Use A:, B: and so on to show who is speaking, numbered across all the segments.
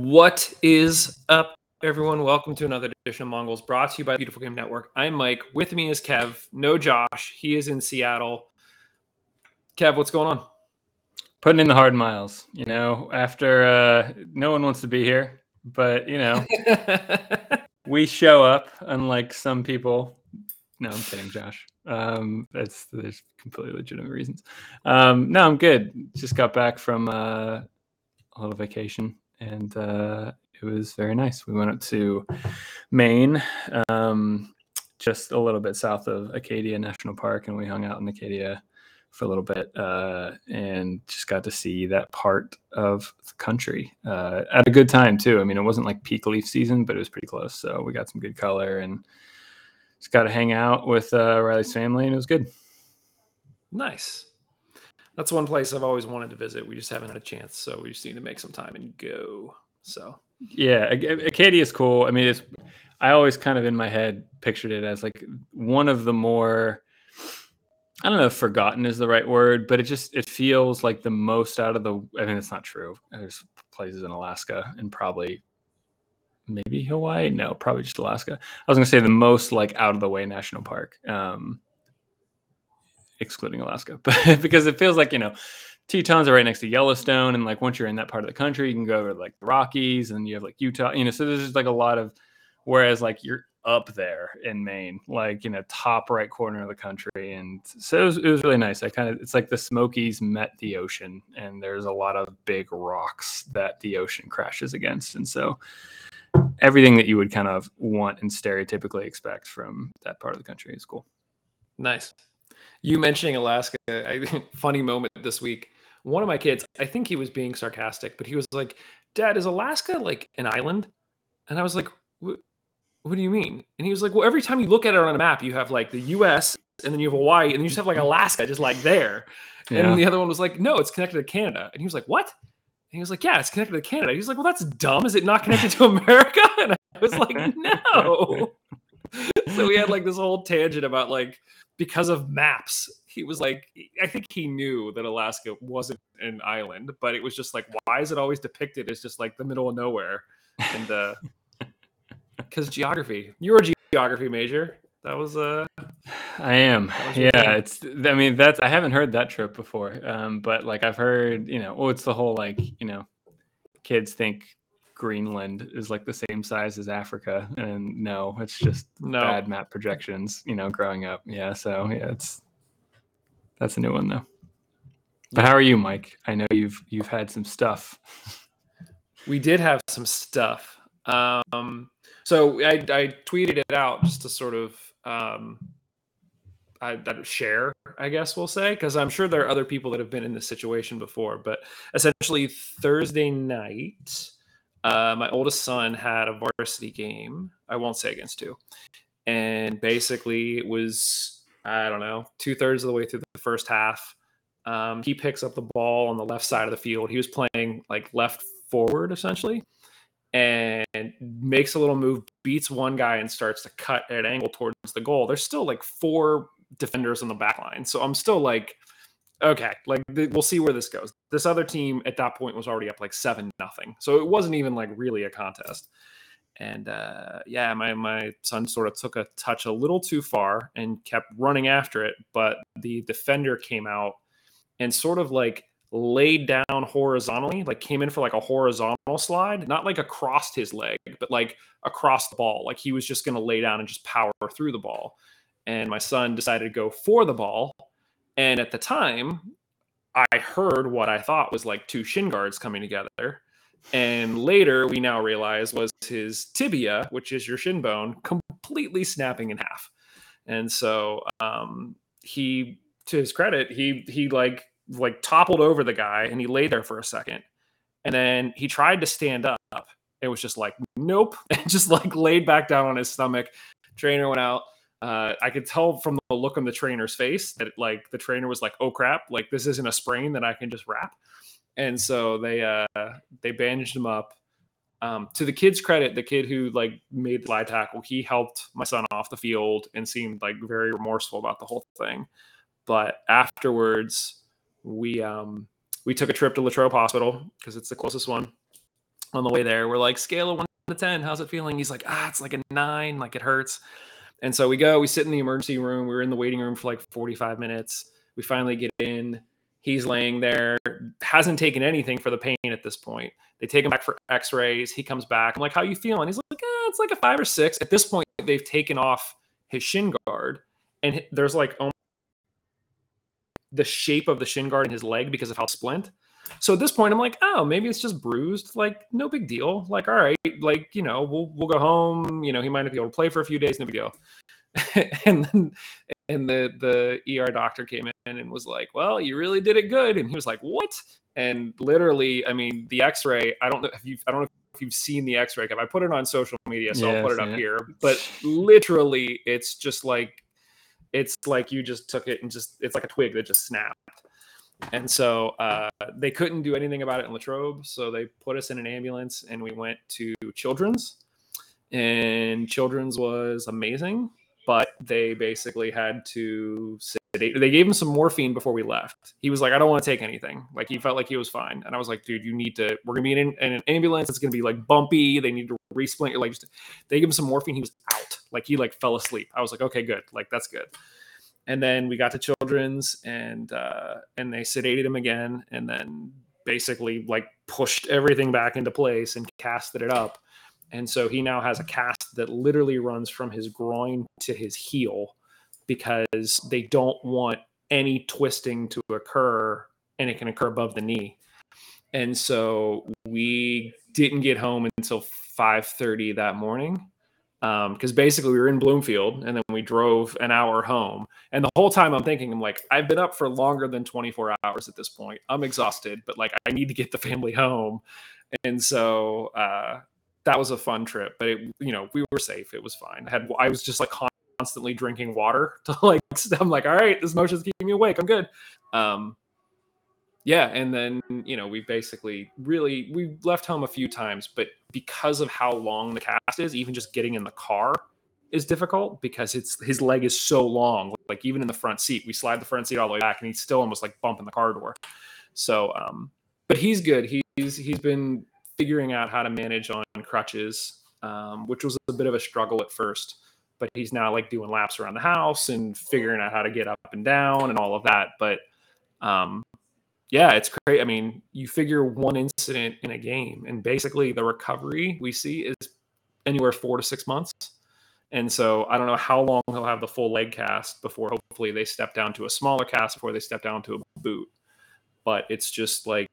A: What is up, everyone? Welcome to another edition of Mongols brought to you by the Beautiful Game Network. I'm Mike. With me is Kev. No Josh. He is in Seattle. Kev, what's going on?
B: Putting in the hard miles, you know, after uh no one wants to be here, but you know, we show up unlike some people. No, I'm kidding, Josh. Um, that's there's completely legitimate reasons. Um, no, I'm good. Just got back from uh, a little vacation and uh, it was very nice. We went up to Maine, um, just a little bit south of Acadia National Park, and we hung out in Acadia for a little bit uh, and just got to see that part of the country uh, at a good time too. I mean, it wasn't like peak leaf season, but it was pretty close. So we got some good color and just got to hang out with uh, Riley's family, and it was good.
A: Nice. That's one place I've always wanted to visit. We just haven't had a chance, so we just need to make some time and go. So
B: yeah, Acadia is cool. I mean, it's I always kind of in my head pictured it as like one of the more I don't know if forgotten is the right word, but it just it feels like the most out of the I mean it's not true. There's places in Alaska and probably maybe Hawaii. No, probably just Alaska. I was gonna say the most like out of the way national park. Um excluding Alaska, but because it feels like you know, Tetons are right next to Yellowstone, and like once you're in that part of the country, you can go over like the Rockies, and you have like Utah, you know. So there's just like a lot of, whereas like you're up there in Maine, like you know, top right corner of the country, and so it was, it was really nice. I kind of it's like the Smokies met the ocean, and there's a lot of big rocks that the ocean crashes against, and so everything that you would kind of want and stereotypically expect from that part of the country is cool.
A: Nice. You mentioning Alaska, I, funny moment this week. One of my kids, I think he was being sarcastic, but he was like, "Dad, is Alaska like an island?" And I was like, "What? Do you mean?" And he was like, "Well, every time you look at it on a map, you have like the U.S. and then you have Hawaii, and then you just have like Alaska, just like there." Yeah. And the other one was like, "No, it's connected to Canada." And he was like, "What?" And he was like, "Yeah, it's connected to Canada." He was like, "Well, that's dumb. Is it not connected to America?" And I was like, "No." so we had like this whole tangent about like because of maps. He was like, I think he knew that Alaska wasn't an island, but it was just like, why is it always depicted as just like the middle of nowhere? And uh, because geography, you were a geography major. That was uh
B: I am. Yeah, thing. it's I mean that's I haven't heard that trip before. Um but like I've heard, you know, oh it's the whole like, you know, kids think Greenland is like the same size as Africa, and no, it's just no. bad map projections. You know, growing up, yeah. So yeah, it's that's a new one though. But how are you, Mike? I know you've you've had some stuff.
A: We did have some stuff. Um, so I, I tweeted it out just to sort of um, I, share, I guess we'll say, because I'm sure there are other people that have been in this situation before. But essentially, Thursday night, uh, my oldest son had a varsity game. I won't say against two, and basically it was I don't know two thirds of the way through the first half. Um, he picks up the ball on the left side of the field. He was playing like left forward essentially, and makes a little move, beats one guy, and starts to cut at an angle towards the goal. There's still like four defenders on the back line, so I'm still like okay, like th- we'll see where this goes. This other team at that point was already up like seven nothing, so it wasn't even like really a contest. And uh, yeah, my my son sort of took a touch a little too far and kept running after it, but the defender came out and sort of like laid down horizontally, like came in for like a horizontal slide, not like across his leg, but like across the ball. Like he was just going to lay down and just power through the ball. And my son decided to go for the ball and at the time, I heard what I thought was like two shin guards coming together. And later, we now realize was his tibia, which is your shin bone, completely snapping in half. And so um, he, to his credit, he he like like toppled over the guy and he lay there for a second, and then he tried to stand up. It was just like nope, and just like laid back down on his stomach. Trainer went out uh, I could tell from the look on the trainer's face that like the trainer was like, "Oh crap! Like this isn't a sprain that I can just wrap." And so they uh, they bandaged him up. Um, to the kid's credit, the kid who like made the slide tackle, he helped my son off the field and seemed like very remorseful about the whole thing. But afterwards, we um, we took a trip to Latrobe Hospital because it's the closest one, on the way there. We're like, scale of one to 10, how's it feeling? He's like, ah, it's like a nine, like it hurts. And so we go, we sit in the emergency room. We were in the waiting room for like 45 minutes. We finally get in. He's laying there, hasn't taken anything for the pain at this point. They take him back for x-rays. He comes back. I'm like, how you feeling? He's like, ah, it's like a five or six. At this point, they've taken off his shin guard. And there's like the shape of the shin guard in his leg because of how splint. So at this point, I'm like, oh, maybe it's just bruised. Like, no big deal. Like, all right, like you know, we'll we'll go home. You know, he might not be able to play for a few days. No big deal. and then and the the ER doctor came in and was like, well, you really did it good. And he was like, what? And literally, I mean, the X-ray. I don't know if you. I don't know if you've seen the X-ray. Because I put it on social media, so I'll put it up here. But literally, it's just like it's like you just took it and just it's like a twig that just snapped and so uh, they couldn't do anything about it in Latrobe. So they put us in an ambulance and we went to Children's. And Children's was amazing, but they basically had to sedate. They gave him some morphine before we left. He was like, I don't want to take anything. Like he felt like he was fine. And I was like, dude, you need to, we're going to be in, in, an ambulance. It's going to be like bumpy. They need to resplint your legs. They gave him some morphine. He was out. Like he like fell asleep. I was like, okay, good. Like that's good and then we got to children's and uh, and they sedated him again and then basically like pushed everything back into place and casted it up. And so he now has a cast that literally runs from his groin to his heel because they don't want any twisting to occur and it can occur above the knee. And so we didn't get home until 5.30 that morning because um, basically we were in Bloomfield and then we drove an hour home. And the whole time I'm thinking, I'm like, I've been up for longer than 24 hours at this point. I'm exhausted, but like I need to get the family home. And so uh, that was a fun trip, but it, you know, we were safe. It was fine. I had, I was just like constantly drinking water to like, I'm like, all right, this motion's keeping me awake. I'm good. Um, yeah and then you know we basically really we left home a few times but because of how long the cast is even just getting in the car is difficult because it's his leg is so long. Like even in the front seat we slide the front seat all the way back and he's still almost like bumping the car door. So um but he's good. He's he's been figuring out how to manage on crutches um, which was a bit of a struggle at first but he's now like doing laps around the house and figuring out how to get up and down and all of that. But um yeah, it's great. I mean, you figure one incident in a game, and basically the recovery we see is anywhere four to six months. And so I don't know how long he'll have the full leg cast before hopefully they step down to a smaller cast before they step down to a boot. But it's just like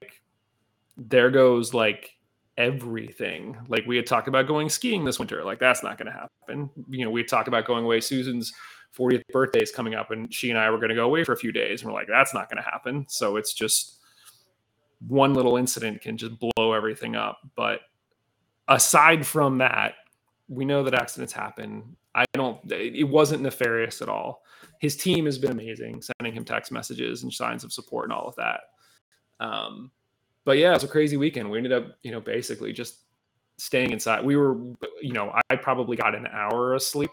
A: there goes like everything. Like we had talked about going skiing this winter. Like that's not going to happen. You know, we talked about going away. Susan's 40th birthday is coming up and she and I were going to go away for a few days. And we're like, that's not going to happen. So it's just one little incident can just blow everything up. But aside from that, we know that accidents happen. I don't, it wasn't nefarious at all. His team has been amazing, sending him text messages and signs of support and all of that. Um, but yeah, it was a crazy weekend. We ended up, you know, basically just staying inside. We were, you know, I probably got an hour of sleep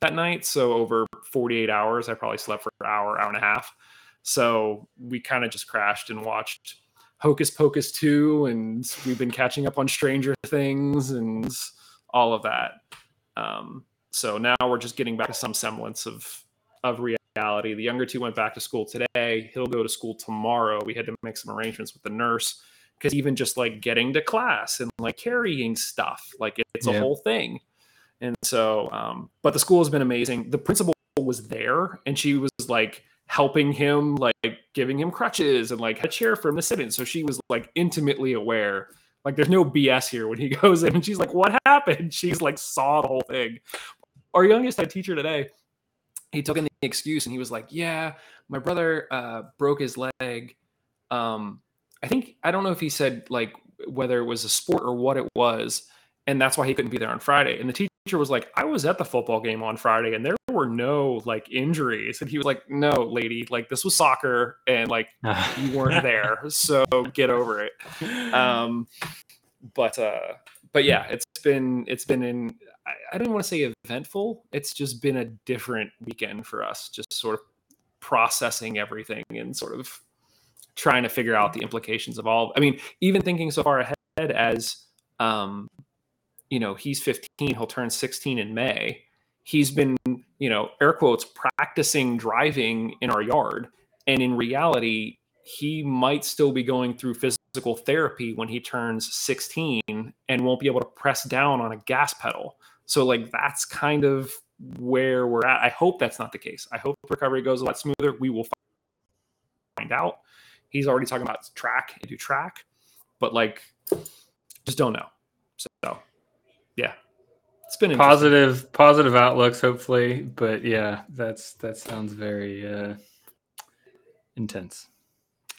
A: that night. So over 48 hours, I probably slept for an hour, hour and a half. So we kind of just crashed and watched Hocus Pocus 2, and we've been catching up on Stranger Things and all of that. Um, so now we're just getting back to some semblance of of reality. The younger two went back to school today. He'll go to school tomorrow. We had to make some arrangements with the nurse because even just like getting to class and like carrying stuff, like it's a whole thing. And so, um, but the school has been amazing. The principal was there and she was like helping him, like giving him crutches and like a chair for him to sit in. So she was like intimately aware. Like there's no BS here when he goes in and she's like, what happened? She's like saw the whole thing. Our youngest had teacher today. He took in the excuse and he was like, yeah, my brother uh, broke his leg. Um, I think, I don't know if he said like whether it was a sport or what it was. And that's why he couldn't be there on Friday. And the teacher was like, I was at the football game on Friday and there were no like injuries. And he was like, No, lady, like this was soccer and like you weren't there. So get over it. Um, but uh, but yeah, it's been it's been in I, I don't want to say eventful. It's just been a different weekend for us, just sort of processing everything and sort of trying to figure out the implications of all. I mean, even thinking so far ahead as Um, you know, he's 15, he'll turn 16 in May. He's been, you know, air quotes, practicing driving in our yard. And in reality, he might still be going through physical therapy when he turns 16 and won't be able to press down on a gas pedal. So, like, that's kind of where we're at. I hope that's not the case. I hope recovery goes a lot smoother. We will find out. He's already talking about track, and do track, but like, just don't know. So, yeah,
B: it's been positive, positive outlooks, hopefully. But yeah, that's that sounds very uh, intense.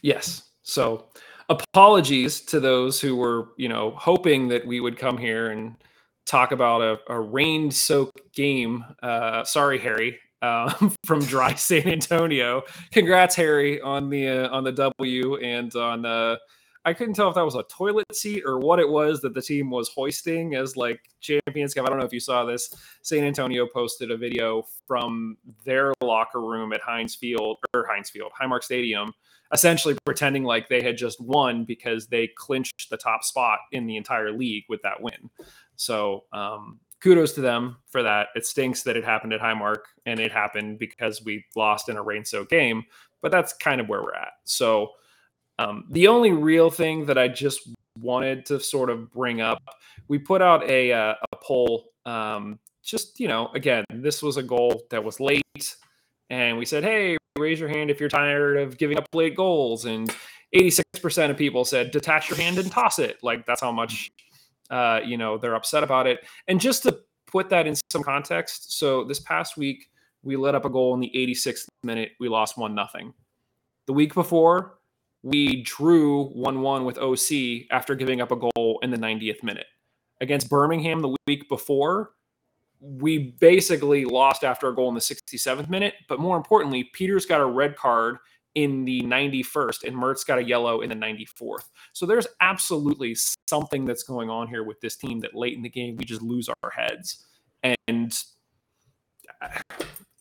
A: Yes. So, apologies to those who were, you know, hoping that we would come here and talk about a, a rain soaked game. Uh, sorry, Harry, uh, from dry San Antonio. Congrats, Harry, on the uh, on the W and on. Uh, I couldn't tell if that was a toilet seat or what it was that the team was hoisting as like Champions Cup. I don't know if you saw this. San Antonio posted a video from their locker room at Heinz Field or Heinz Field, Highmark Stadium, essentially pretending like they had just won because they clinched the top spot in the entire league with that win. So um, kudos to them for that. It stinks that it happened at Highmark and it happened because we lost in a rain soaked game, but that's kind of where we're at. So um, the only real thing that I just wanted to sort of bring up, we put out a, uh, a poll. Um, just, you know, again, this was a goal that was late. And we said, hey, raise your hand if you're tired of giving up late goals. And 86% of people said, detach your hand and toss it. Like, that's how much uh, you know, they're upset about it. And just to put that in some context, so this past week we let up a goal in the 86th minute. We lost one nothing. The week before, we drew 1 1 with OC after giving up a goal in the 90th minute. Against Birmingham the week before, we basically lost after a goal in the 67th minute. But more importantly, Peters got a red card in the 91st, and Mertz got a yellow in the 94th. So there's absolutely something that's going on here with this team that late in the game we just lose our heads. And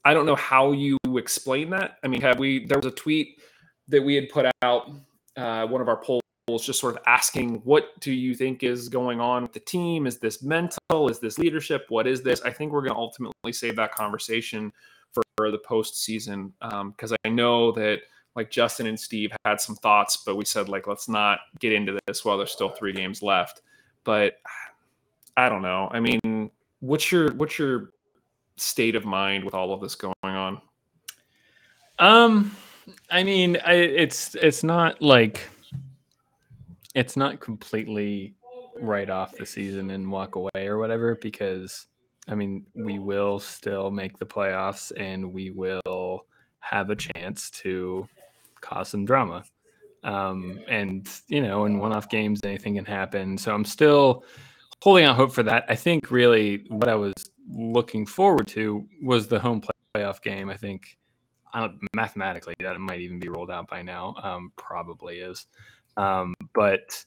A: I don't know how you explain that. I mean, have we? There was a tweet that we had put out, uh, one of our polls, just sort of asking, "What do you think is going on with the team? Is this mental? Is this leadership? What is this?" I think we're going to ultimately save that conversation for the postseason because um, I know that like Justin and Steve had some thoughts, but we said like let's not get into this while there's still three games left. But I don't know. I mean, what's your what's your state of mind with all of this going on?
B: Um, I mean, I, it's it's not like it's not completely write off the season and walk away or whatever because I mean we will still make the playoffs and we will have a chance to cause some drama. Um, and you know, in one-off games, anything can happen. So I'm still holding out hope for that. I think really what I was looking forward to was the home playoff game. I think mathematically that might even be rolled out by now. Um, probably is. Um, but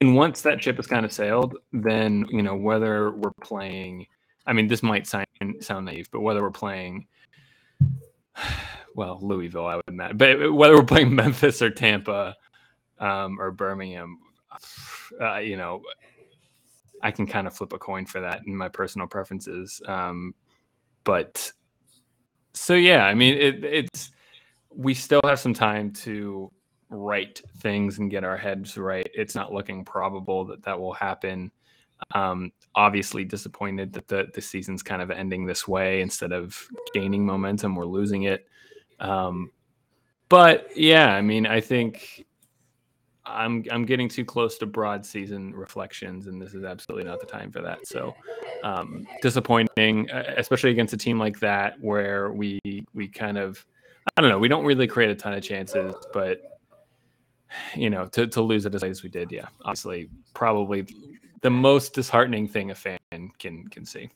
B: and once that ship has kind of sailed, then you know whether we're playing. I mean, this might sound sound naive, but whether we're playing well, Louisville, I would imagine. But whether we're playing Memphis or Tampa um, or Birmingham, uh, you know, I can kind of flip a coin for that in my personal preferences. Um, but so yeah, I mean, it, it's we still have some time to write things and get our heads right. It's not looking probable that that will happen. Um, obviously disappointed that the the season's kind of ending this way instead of gaining momentum. We're losing it. Um, but yeah, I mean, I think I'm I'm getting too close to broad season reflections, and this is absolutely not the time for that. So um, disappointing, especially against a team like that where we we kind of I don't know we don't really create a ton of chances, but you know to to lose it as as we did, yeah, obviously probably the most disheartening thing a fan can can see.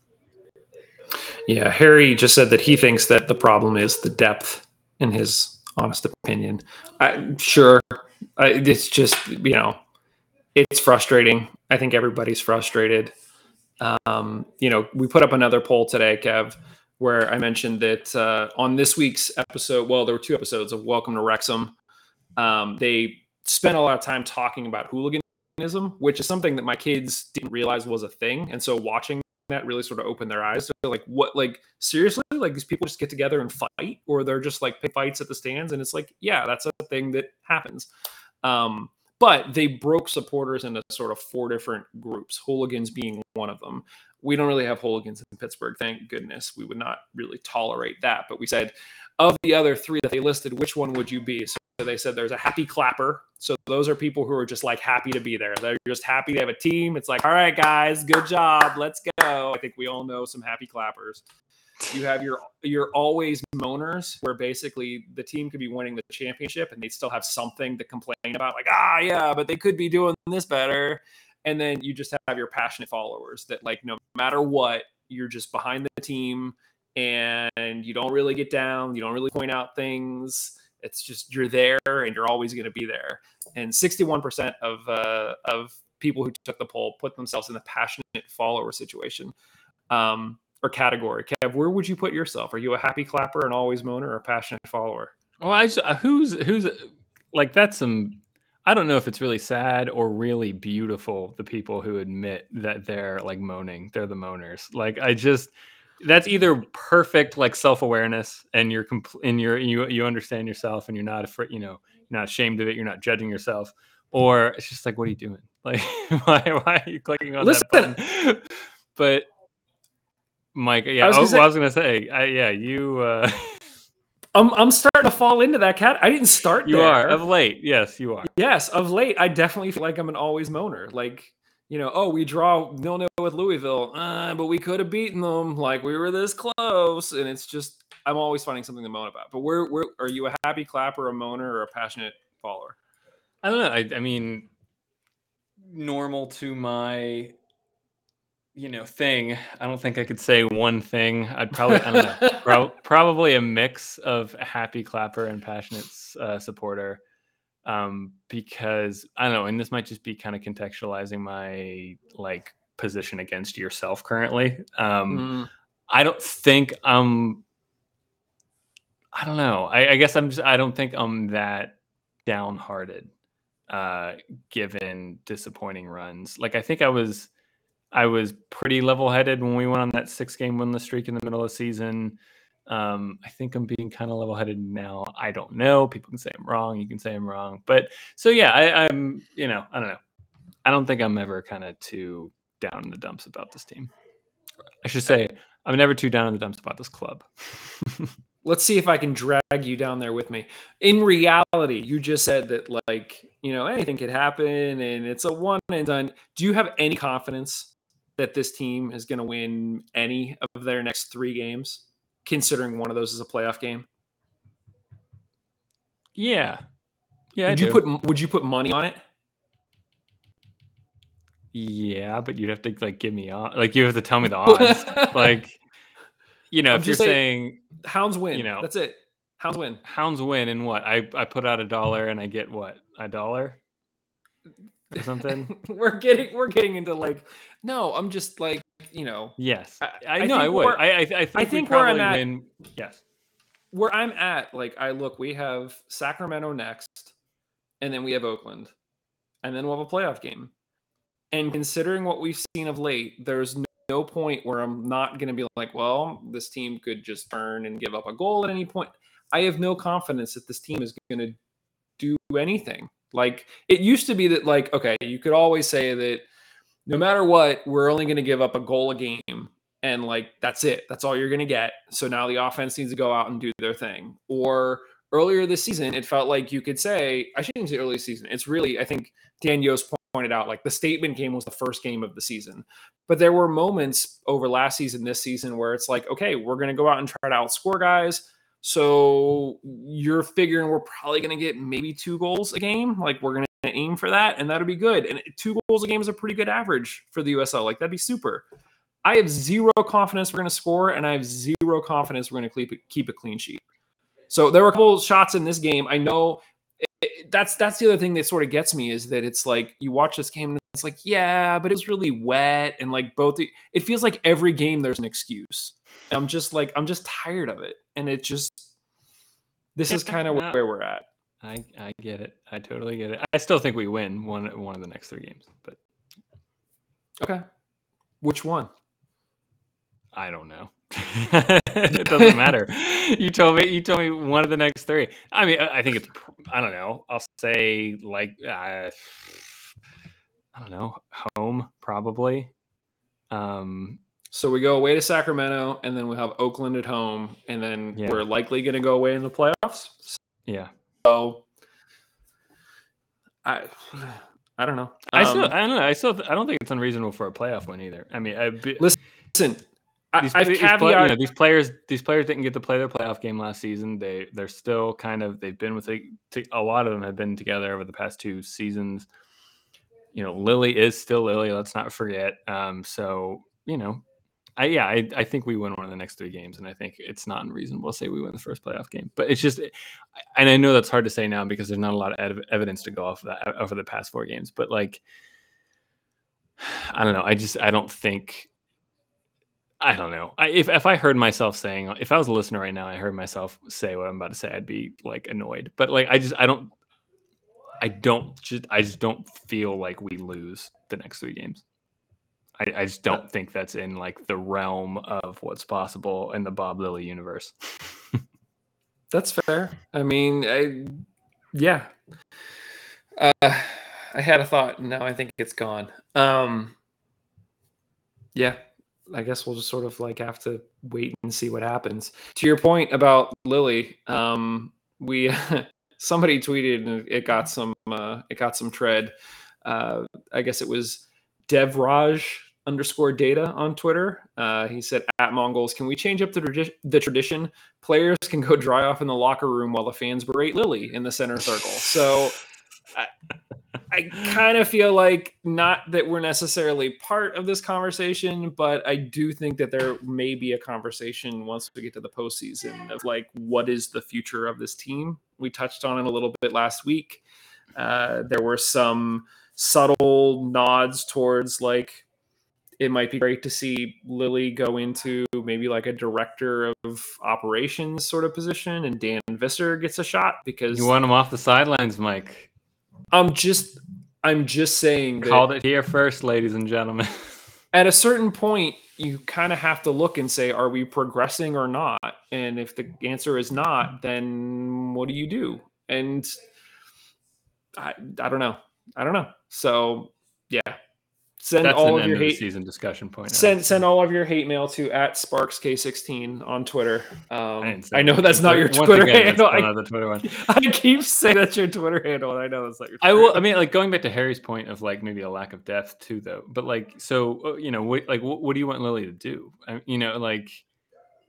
A: Yeah, Harry just said that he thinks that the problem is the depth in his honest opinion. I, sure, I, it's just you know, it's frustrating. I think everybody's frustrated. Um, you know, we put up another poll today, Kev, where I mentioned that uh, on this week's episode, well, there were two episodes of Welcome to Wrexham. Um, they spent a lot of time talking about hooliganism hooliganism, which is something that my kids didn't realize was a thing. And so watching that really sort of opened their eyes. To like what like seriously? Like these people just get together and fight? Or they're just like pick fights at the stands? And it's like yeah that's a thing that happens. Um but they broke supporters into sort of four different groups hooligans being one of them. We don't really have hooligans in pittsburgh thank goodness. We would not really tolerate that. But we said of the other three that they listed which one would you be so they said there's a happy clapper. So those are people who are just like happy to be there. They're just happy to have a team. It's like, all right, guys, good job. Let's go. I think we all know some happy clappers. You have your your always moaners, where basically the team could be winning the championship and they still have something to complain about, like, ah, yeah, but they could be doing this better. And then you just have your passionate followers that, like, no matter what, you're just behind the team and you don't really get down. You don't really point out things it's just you're there and you're always going to be there. And 61% of uh, of people who took the poll put themselves in the passionate follower situation um, or category. Kev, where would you put yourself? Are you a happy clapper, an always moaner, or a passionate follower?
B: Well, I uh, who's who's like that's some. I don't know if it's really sad or really beautiful. The people who admit that they're like moaning, they're the moaners. Like I just that's either perfect like self-awareness and you're compl- and you're you you understand yourself and you're not afraid you know you're not ashamed of it you're not judging yourself or it's just like what are you doing like why, why are you clicking on Listen. that button but mike yeah I was, gonna, say, I was gonna say I, yeah you uh
A: I'm I'm starting to fall into that cat. I didn't start.
B: You
A: there.
B: are of late. Yes, you are.
A: Yes, of late. I definitely feel like I'm an always moaner. Like you know, oh, we draw nil nil with Louisville, uh, but we could have beaten them. Like we were this close, and it's just I'm always finding something to moan about. But where where are you a happy clapper, a moaner, or a passionate follower?
B: I don't know. I, I mean, normal to my you know thing. I don't think I could say one thing. I'd probably I don't know. Pro- probably a mix of a happy clapper and passionate uh, supporter um, because I don't know, and this might just be kind of contextualizing my like position against yourself currently. Um, mm. I don't think I'm. I don't know. I, I, guess I'm just. I don't think I'm that downhearted, uh, given disappointing runs. Like I think I was, I was pretty level-headed when we went on that six-game winless streak in the middle of the season. Um, I think I'm being kind of level headed now. I don't know. People can say I'm wrong. You can say I'm wrong. But so, yeah, I, I'm, you know, I don't know. I don't think I'm ever kind of too down in the dumps about this team. I should say I'm never too down in the dumps about this club.
A: Let's see if I can drag you down there with me. In reality, you just said that like, you know, anything could happen and it's a one and done. Do you have any confidence that this team is going to win any of their next 3 games? Considering one of those is a playoff game?
B: Yeah. Yeah.
A: Would you put would you put money on it?
B: Yeah, but you'd have to like give me on like you have to tell me the odds. like you know, I'm if you're saying,
A: Hounds win, you know that's it. Hounds win.
B: Hounds win and what? I, I put out a dollar and I get what? A dollar? Or something?
A: we're getting we're getting into like no, I'm just like you know.
B: Yes, I, I, I know I would. I I, I think, I think where I'm at. Win, yes,
A: where I'm at, like I look, we have Sacramento next, and then we have Oakland, and then we'll have a playoff game. And considering what we've seen of late, there's no, no point where I'm not going to be like, well, this team could just turn and give up a goal at any point. I have no confidence that this team is going to do anything. Like it used to be that, like, okay, you could always say that no matter what, we're only going to give up a goal a game. And like, that's it. That's all you're going to get. So now the offense needs to go out and do their thing. Or earlier this season, it felt like you could say, I shouldn't say early season. It's really, I think Dan Yost pointed out, like the statement game was the first game of the season. But there were moments over last season, this season, where it's like, okay, we're going to go out and try to outscore guys. So you're figuring we're probably going to get maybe two goals a game. Like we're going to aim for that, and that'll be good. And two goals a game is a pretty good average for the USL. Like that'd be super. I have zero confidence we're going to score, and I have zero confidence we're going to keep keep a clean sheet. So there were a couple shots in this game. I know it, that's that's the other thing that sort of gets me is that it's like you watch this game and it's like yeah, but it was really wet and like both. The, it feels like every game there's an excuse. And I'm just like I'm just tired of it, and it just this is kind of where we're at.
B: I I get it. I totally get it. I still think we win one one of the next three games, but
A: Okay. Which one?
B: I don't know. it doesn't matter. You told me. You told me one of the next three. I mean, I think it's. I don't know. I'll say like. Uh, I don't know. Home probably. Um.
A: So we go away to Sacramento, and then we have Oakland at home, and then
B: Yeah.
A: we're likely going to go away in the playoffs.
B: Yeah.
A: So I, I don't know.
B: I still.
A: Um,
B: I don't know. I still. I don't think it's unreasonable for a playoff win either. I mean, I, be-
A: listen. I,
B: these,
A: I've
B: these play- you know, these players these players didn't get to play their playoff game last season. They they're still kind of they've been with a, a lot of them have been together over the past two seasons. You know, Lilley is still Lilley. Let's not forget. Um, so you know, I yeah, I, I think we win one of the next three games, and I think it's not unreasonable to say we win the first playoff game. But it's just, and I know that's hard to say now because there's not a lot of evidence to go off of that over the past four games. But like, I don't know. I just I don't think I don't know. I, if if I heard myself saying, if I was a listener right now, I heard myself say what I'm about to say, I'd be like annoyed. But like, I just, I don't, I don't just, I just don't feel like we lose the next three games. I, I just don't think that's in like the realm of what's possible in the Bob Lilley universe.
A: That's fair. I mean, I, yeah. Uh, I had a thought, and now I think it's gone. Um, yeah, I guess we'll just sort of like have to wait and see what happens. To your point about Lilley, um, we somebody tweeted and it got some uh, it got some tread. Uh, I guess it was Devraj underscore data on Twitter. Uh, he said, "At Mongols, can we change up the, the tradition? Players can go dry off in the locker room while the fans berate Lilley in the center circle." So, I, I kind of feel like not that we're necessarily part of this conversation, but I do think that there may be a conversation once we get to the postseason of like, what is the future of this team? We touched on it a little bit last week. Uh, there were some subtle nods towards like it might be great to see Lilley go into maybe like a director of operations sort of position and Dan Visser gets a shot because
B: You want him off the sidelines, Mike.
A: I'm just I'm just saying that
B: Called it here first, ladies and gentlemen.
A: at a certain point you kind of have to look and say are we progressing or not? And if the answer is not then what do you do? And i i don't know. I don't know. So yeah send
B: That's
A: all of your
B: of
A: hate
B: season discussion point.
A: send send all of your hate mail to at sparks k16 on twitter um,
B: didn't
A: I, know that's not your twitter
B: again,
A: handle I,
B: Twitter one.
A: I keep saying that's your twitter handle and i know that's not your Twitter I
B: will. I mean, like going back to Harry's point of like maybe a lack of depth too, though. But like, so uh, you know, what, like, what, what do you want Lilley to do? I, you know, like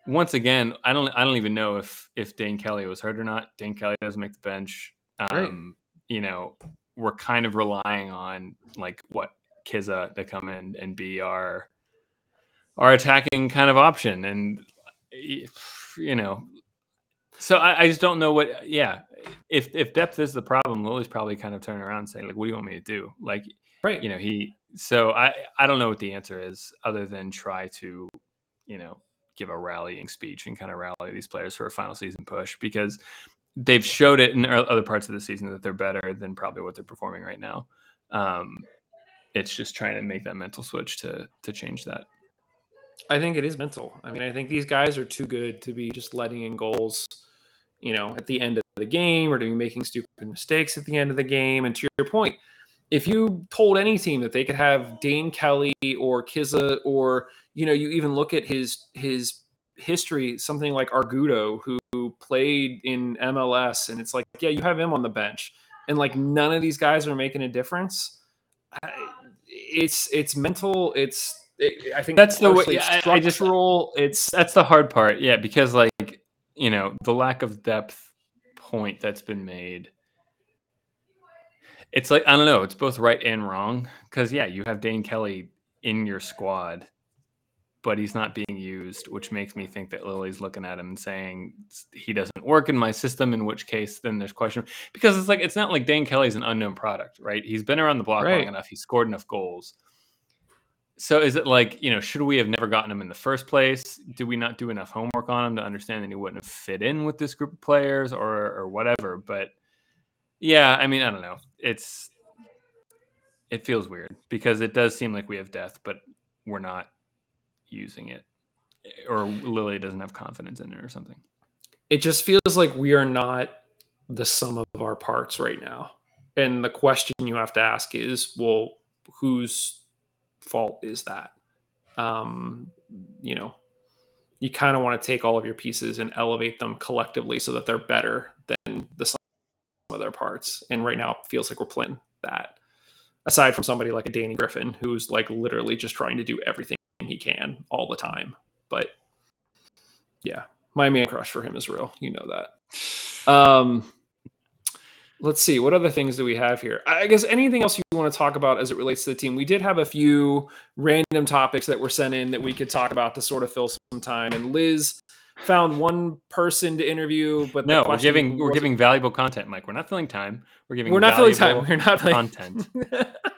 B: once again, I don't, I don't even know if if Dane Kelly was hurt or not. Dane Kelly doesn't make the bench.
A: Right.
B: Um, You know, we're kind of relying on like what Kizza to come in and be our our attacking kind of option, and you know, so I, I just don't know what. Yeah, if if depth is the problem, Lilley's probably kind of turning around and saying like, "What do you want me to do?" Like,
A: right
B: you know, he. So I I don't know what the answer is other than try to, you know, give a rallying speech and kind of rally these players for a final season push because they've showed it in other parts of the season that they're better than probably what they're performing right now. Um, it's just trying to make that mental switch to to change that.
A: I think it is mental. I mean, I think these guys are too good to be just letting in goals, you know, at the end of the game or to be making stupid mistakes at the end of the game. And to your point, if you told any team that they could have Dane Kelly or Kizza or, you know, you even look at his his history, something like Argudo, who, who played in MLS, and it's like, yeah, you have him on the bench, and like none of these guys are making a difference. I, it's it's mental. It's it, I think
B: That's the way- yeah, I- I just-
A: roll. it's
B: That's the hard part, yeah, because like you know the lack of depth point that's been made. It's like I don't know. It's both right and wrong because yeah, you have Dane Kelly in your squad, but he's not being used, which makes me think that Lilley's looking at him and saying he doesn't work in my system. In which case, then there's question because it's like it's not like Dan Kelly's an unknown product, right? He's been around the block
A: Right.
B: long enough. He's scored enough goals. So is it like, you know, should we have never gotten him in the first place? Did we not do enough homework on him to understand that he wouldn't have fit in with this group of players or or whatever? But Yeah, I mean, I don't know. It's it feels weird because it does seem like we have death, but we're not using it, or Lilley doesn't have confidence in it, or something.
A: It just feels like we are not the sum of our parts right now. And the question you have to ask is, well, whose fault is that? Um, you know, you kind of want to take all of your pieces and elevate them collectively so that they're better than the sum of their parts. And right now, it feels like we're playing that. Aside from somebody like a Danny Griffin, who's like literally just trying to do everything he can all the time. But yeah, my man crush for him is real. You know that. Um, let's see. What other things do we have here? I guess anything else you want to talk about as it relates to the team? We did have a few random topics that were sent in that we could talk about to sort of fill some time. And liz found one person to interview but
B: no we're giving we're giving valuable content mike. We're not filling time. We're giving
A: we're not filling time. we're not filling
B: content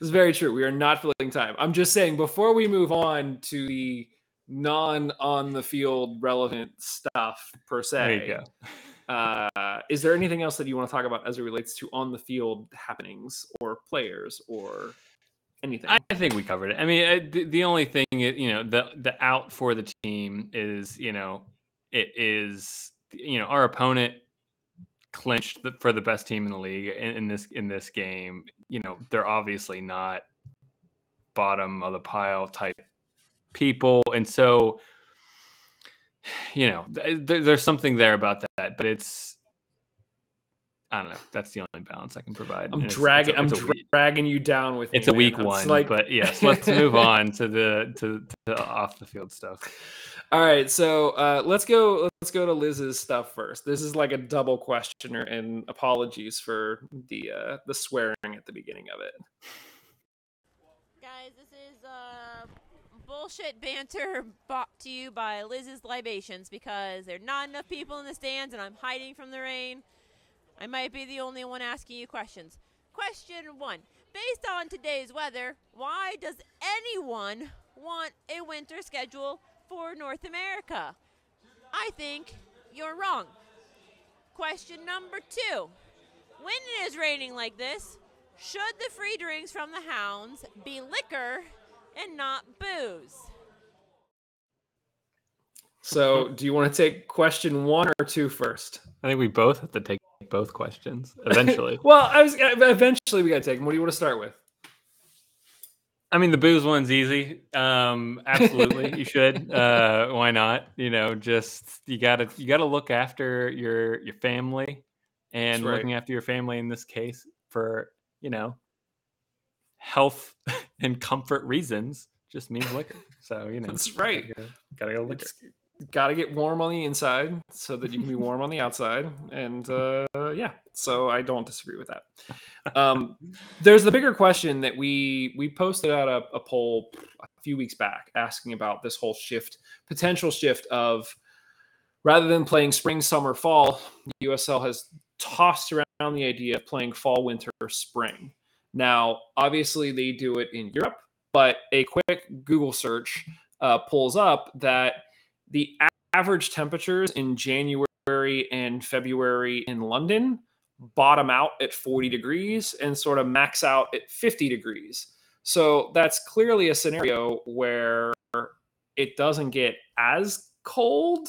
A: is very true we are not filling time i'm just saying before we move on to the non on the field relevant stuff per se
B: there
A: uh, is there anything else that you want to talk about as it relates to on the field happenings or players or anything?
B: I think we covered it. I mean, the, the only thing, you know, the the out for the team is, you know, it is, you know, our opponent clinched for the best team in the league in, in this in this game. You know, they're obviously not bottom of the pile type people, and so you know, there's something there about that, but it's I don't know. That's the only balance I can provide.
A: I'm dragging. I'm dragging you down with.
B: It's me, a weak man. one, like... but yes. Let's move on to the to, to off the field stuff.
A: All right, so uh, let's go. Let's go to Liz's stuff first. This is like a double questioner, and apologies for the uh, the swearing at the beginning of it.
C: Guys, this is uh, bullshit banter brought to you by Liz's Libations because there are not enough people in the stands and I'm hiding from the rain. I might be the only one asking you questions. Question one Based on today's weather, why does anyone want a winter schedule for North America? I think you're wrong. Question number two When it is raining like this, should the free drinks from the hounds be liquor and not booze.
A: So, do you want to take question one or two first?
B: I think we both have to take both questions eventually.
A: well, I was eventually we got to take them. What do you want to start with?
B: I mean, the booze one's easy. Um, absolutely, you should. Uh, why not? You know, just you gotta you gotta look after your your family, and right. looking after your family in this case for you know health and comfort reasons just means liquor. So you know
A: that's right.
B: Gotta, gotta go liquor.
A: Got to get warm on the inside so that you can be warm on the outside, and uh, yeah. So I don't disagree with that. Um, there's the bigger question that we we posted out a, a poll a few weeks back asking about this whole shift, potential shift of rather than playing spring, summer, fall, USL has tossed around the idea of playing fall, winter, spring now, obviously, they do it in Europe, but a quick Google search uh, pulls up that the average temperatures in January and February in London bottom out at 40 degrees and sort of max out at 50 degrees. So that's clearly a scenario where it doesn't get as cold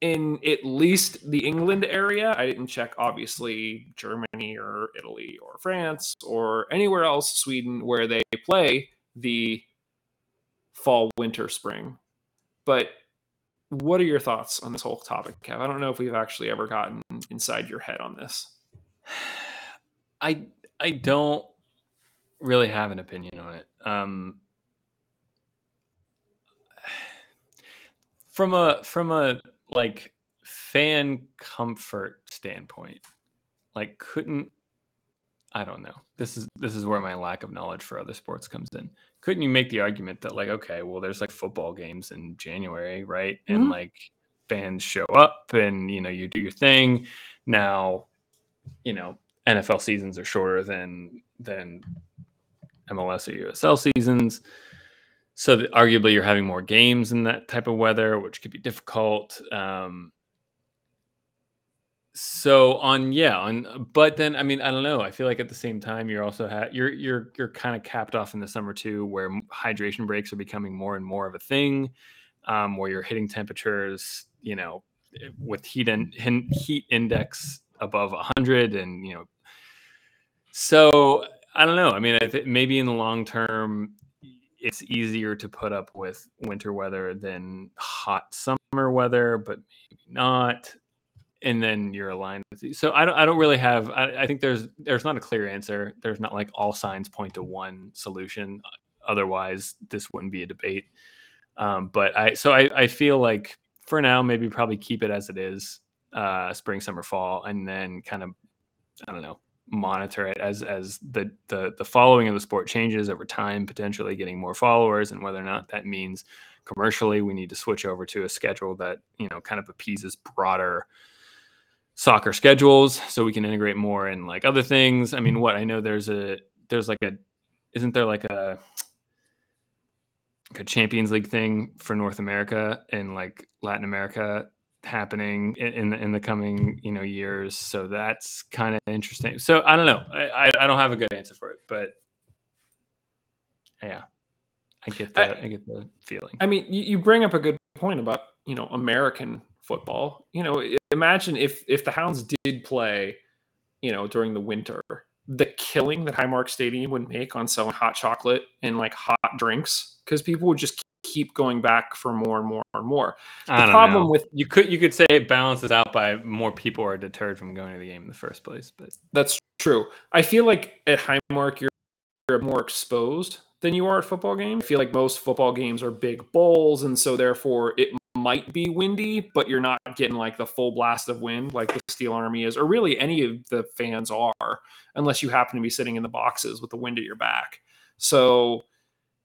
A: in at least the England area. I didn't check, obviously, Germany or Italy or France or anywhere else, Sweden, where they play the fall, winter, spring. But what are your thoughts on this whole topic, Kev? I don't know if we've actually ever gotten inside your head on this.
B: I I don't really have an opinion on it. Um, from a from a like fan comfort standpoint, like couldn't I don't know. This is this is where my lack of knowledge for other sports comes in. Couldn't you make the argument that like okay, well there's like football games in January, right? Mm-hmm. And like fans show up and you know you do your thing. Now, you know, NFL seasons are shorter than than MLS or USL seasons. So arguably, you're having more games in that type of weather, which could be difficult. Um, so on yeah on but then i mean i don't know i feel like at the same time you're also ha- you're you're you're kind of capped off in the summer too where hydration breaks are becoming more and more of a thing um, where you're hitting temperatures you know eh, with heat and heat index above 100 and you know so i don't know i mean maybe in the long term it's easier to put up with winter weather than hot summer weather but maybe not and then you're aligned with. So I don't I don't really have I, I, think there's there's not a clear answer. There's not like all signs point to one solution. Otherwise, this wouldn't be a debate. Um, but I so I, I feel like for now maybe probably keep it as it is, uh, spring, summer, fall, and then kind of I don't know monitor it as as the the the following of the sport changes over time, potentially getting more followers, and whether or not that means commercially we need to switch over to a schedule that you know kind of appeases broader soccer schedules so we can integrate more in like other things. I mean, mm-hmm. what I know there's a there's like a isn't there like a like a Champions League thing for North America and like Latin America happening in, in the, in the coming you know years. So that's kind of interesting. So I don't know. I, I, I don't have a good answer for it, but yeah, I get that I, I get the feeling.
A: I mean, you, you bring up a good point about you know American football. You know, imagine if if the Hounds did play, you know, during the winter, the killing that Highmark Stadium would make on selling hot chocolate and like hot drinks because people would just keep going back for more and more and more.
B: The problem know. with you could you could say it balances out by more people are deterred from going to the game in the first place, but
A: that's true. I feel like at Highmark you're, you're more exposed than you are at football games. I feel like most football games are big bowls, and so therefore it might be windy, but you're not getting like the full blast of wind like the Steel Army is, or really any of the fans are, unless you happen to be sitting in the boxes with the wind at your back. So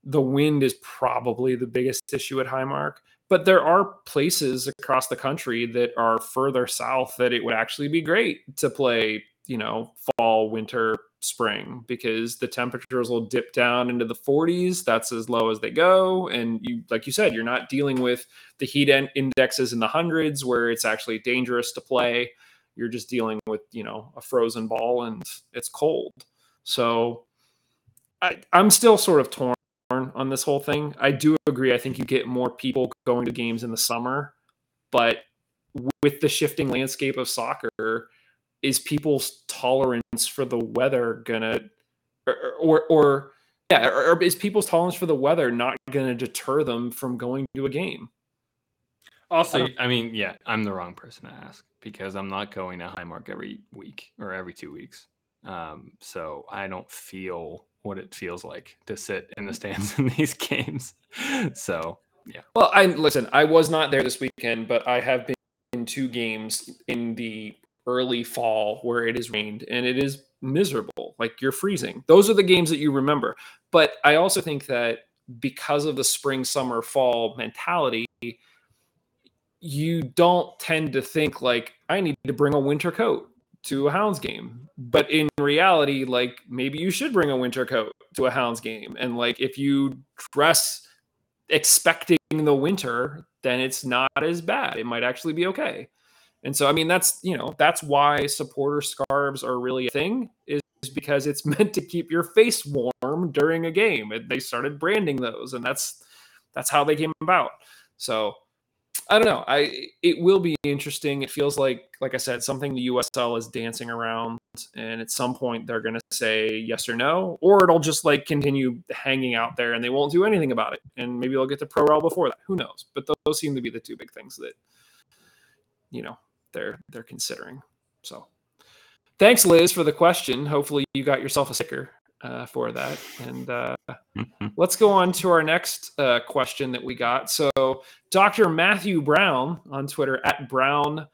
A: the wind is probably the biggest issue at Highmark. But there are places across the country that are further south that it would actually be great to play, you know, fall, winter, spring because the temperatures will dip down into the 40s. That's as low as they go. And you, like you said, you're not dealing with the heat indexes in the hundreds where it's actually dangerous to play. You're just dealing with, you know, a frozen ball and it's cold. So I, I'm still sort of torn on this whole thing. I do agree. I think you get more people going to games in the summer, but with the shifting landscape of soccer, is people's tolerance for the weather gonna or or, or yeah or, or, is people's tolerance for the weather not gonna deter them from going to a game?
B: Also I, I, mean yeah i'm the wrong person to ask because i'm not going to highmark every week or every two weeks. Um, so i don't feel what it feels like to sit in the stands in these games. So yeah.
A: Well i listen i was not there this weekend but i have been in two games in the early fall where it has rained and it is miserable. Like you're freezing. Those are the games that you remember. But I also think that because of the spring, summer, fall mentality, you don't tend to think like, I need to bring a winter coat to a Hounds game. But in reality, like maybe you should bring a winter coat to a Hounds game. And like if you dress expecting the winter, then it's not as bad. It might actually be okay. And so, I mean, that's you know that's why supporter scarves are really a thing is because it's meant to keep your face warm during a game. And they started branding those, and that's that's how they came about. So I don't know. I it will be interesting. It feels like, like I said, something the USL is dancing around, and at some point they're going to say yes or no, or it'll just like continue hanging out there, and they won't do anything about it. And maybe they'll get to pro rel before that. Who knows? But those seem to be the two big things that you know they're they're considering. So, thanks, Liz, for the question. Hopefully, you got yourself a sticker uh, for that. And uh, mm-hmm. let's go on to our next uh, question that we got. So, Dr. Matthew Brown on Twitter at Brown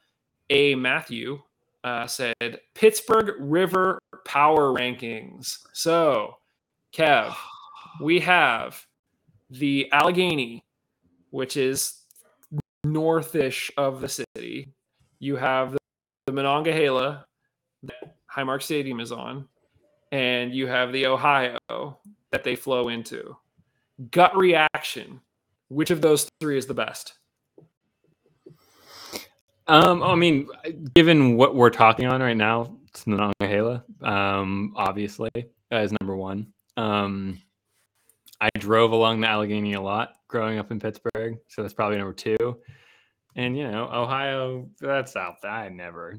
A: A Matthew uh, said Pittsburgh River Power Rankings. So, Kev, we have the Allegheny, which is northish of the city. You have the, Monongahela that Highmark Stadium is on, and you have the Ohio that they flow into. Gut reaction. Which of those three is the best?
B: Um, I mean, given what we're talking on right now, it's Monongahela, um, obviously, as number one. Um, I drove along the Allegheny a lot growing up in Pittsburgh, so that's probably number two. And you know, Ohio, that's out. I never,